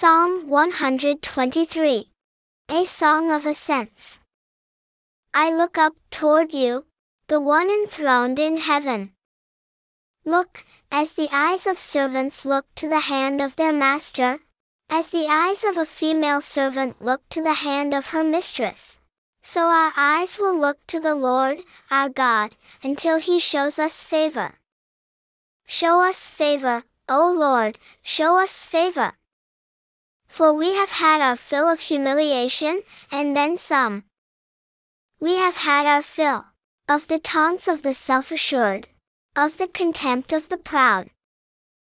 Psalm 123. A Song of Ascents. I look up toward you, the one enthroned in heaven. Look, as the eyes of servants look to the hand of their master, as the eyes of a female servant look to the hand of her mistress. So our eyes will look to the Lord, our God, until he shows us favor. Show us favor, O Lord, show us favor. For we have had our fill of humiliation, and then some. We have had our fill of the taunts of the self assured, of the contempt of the proud.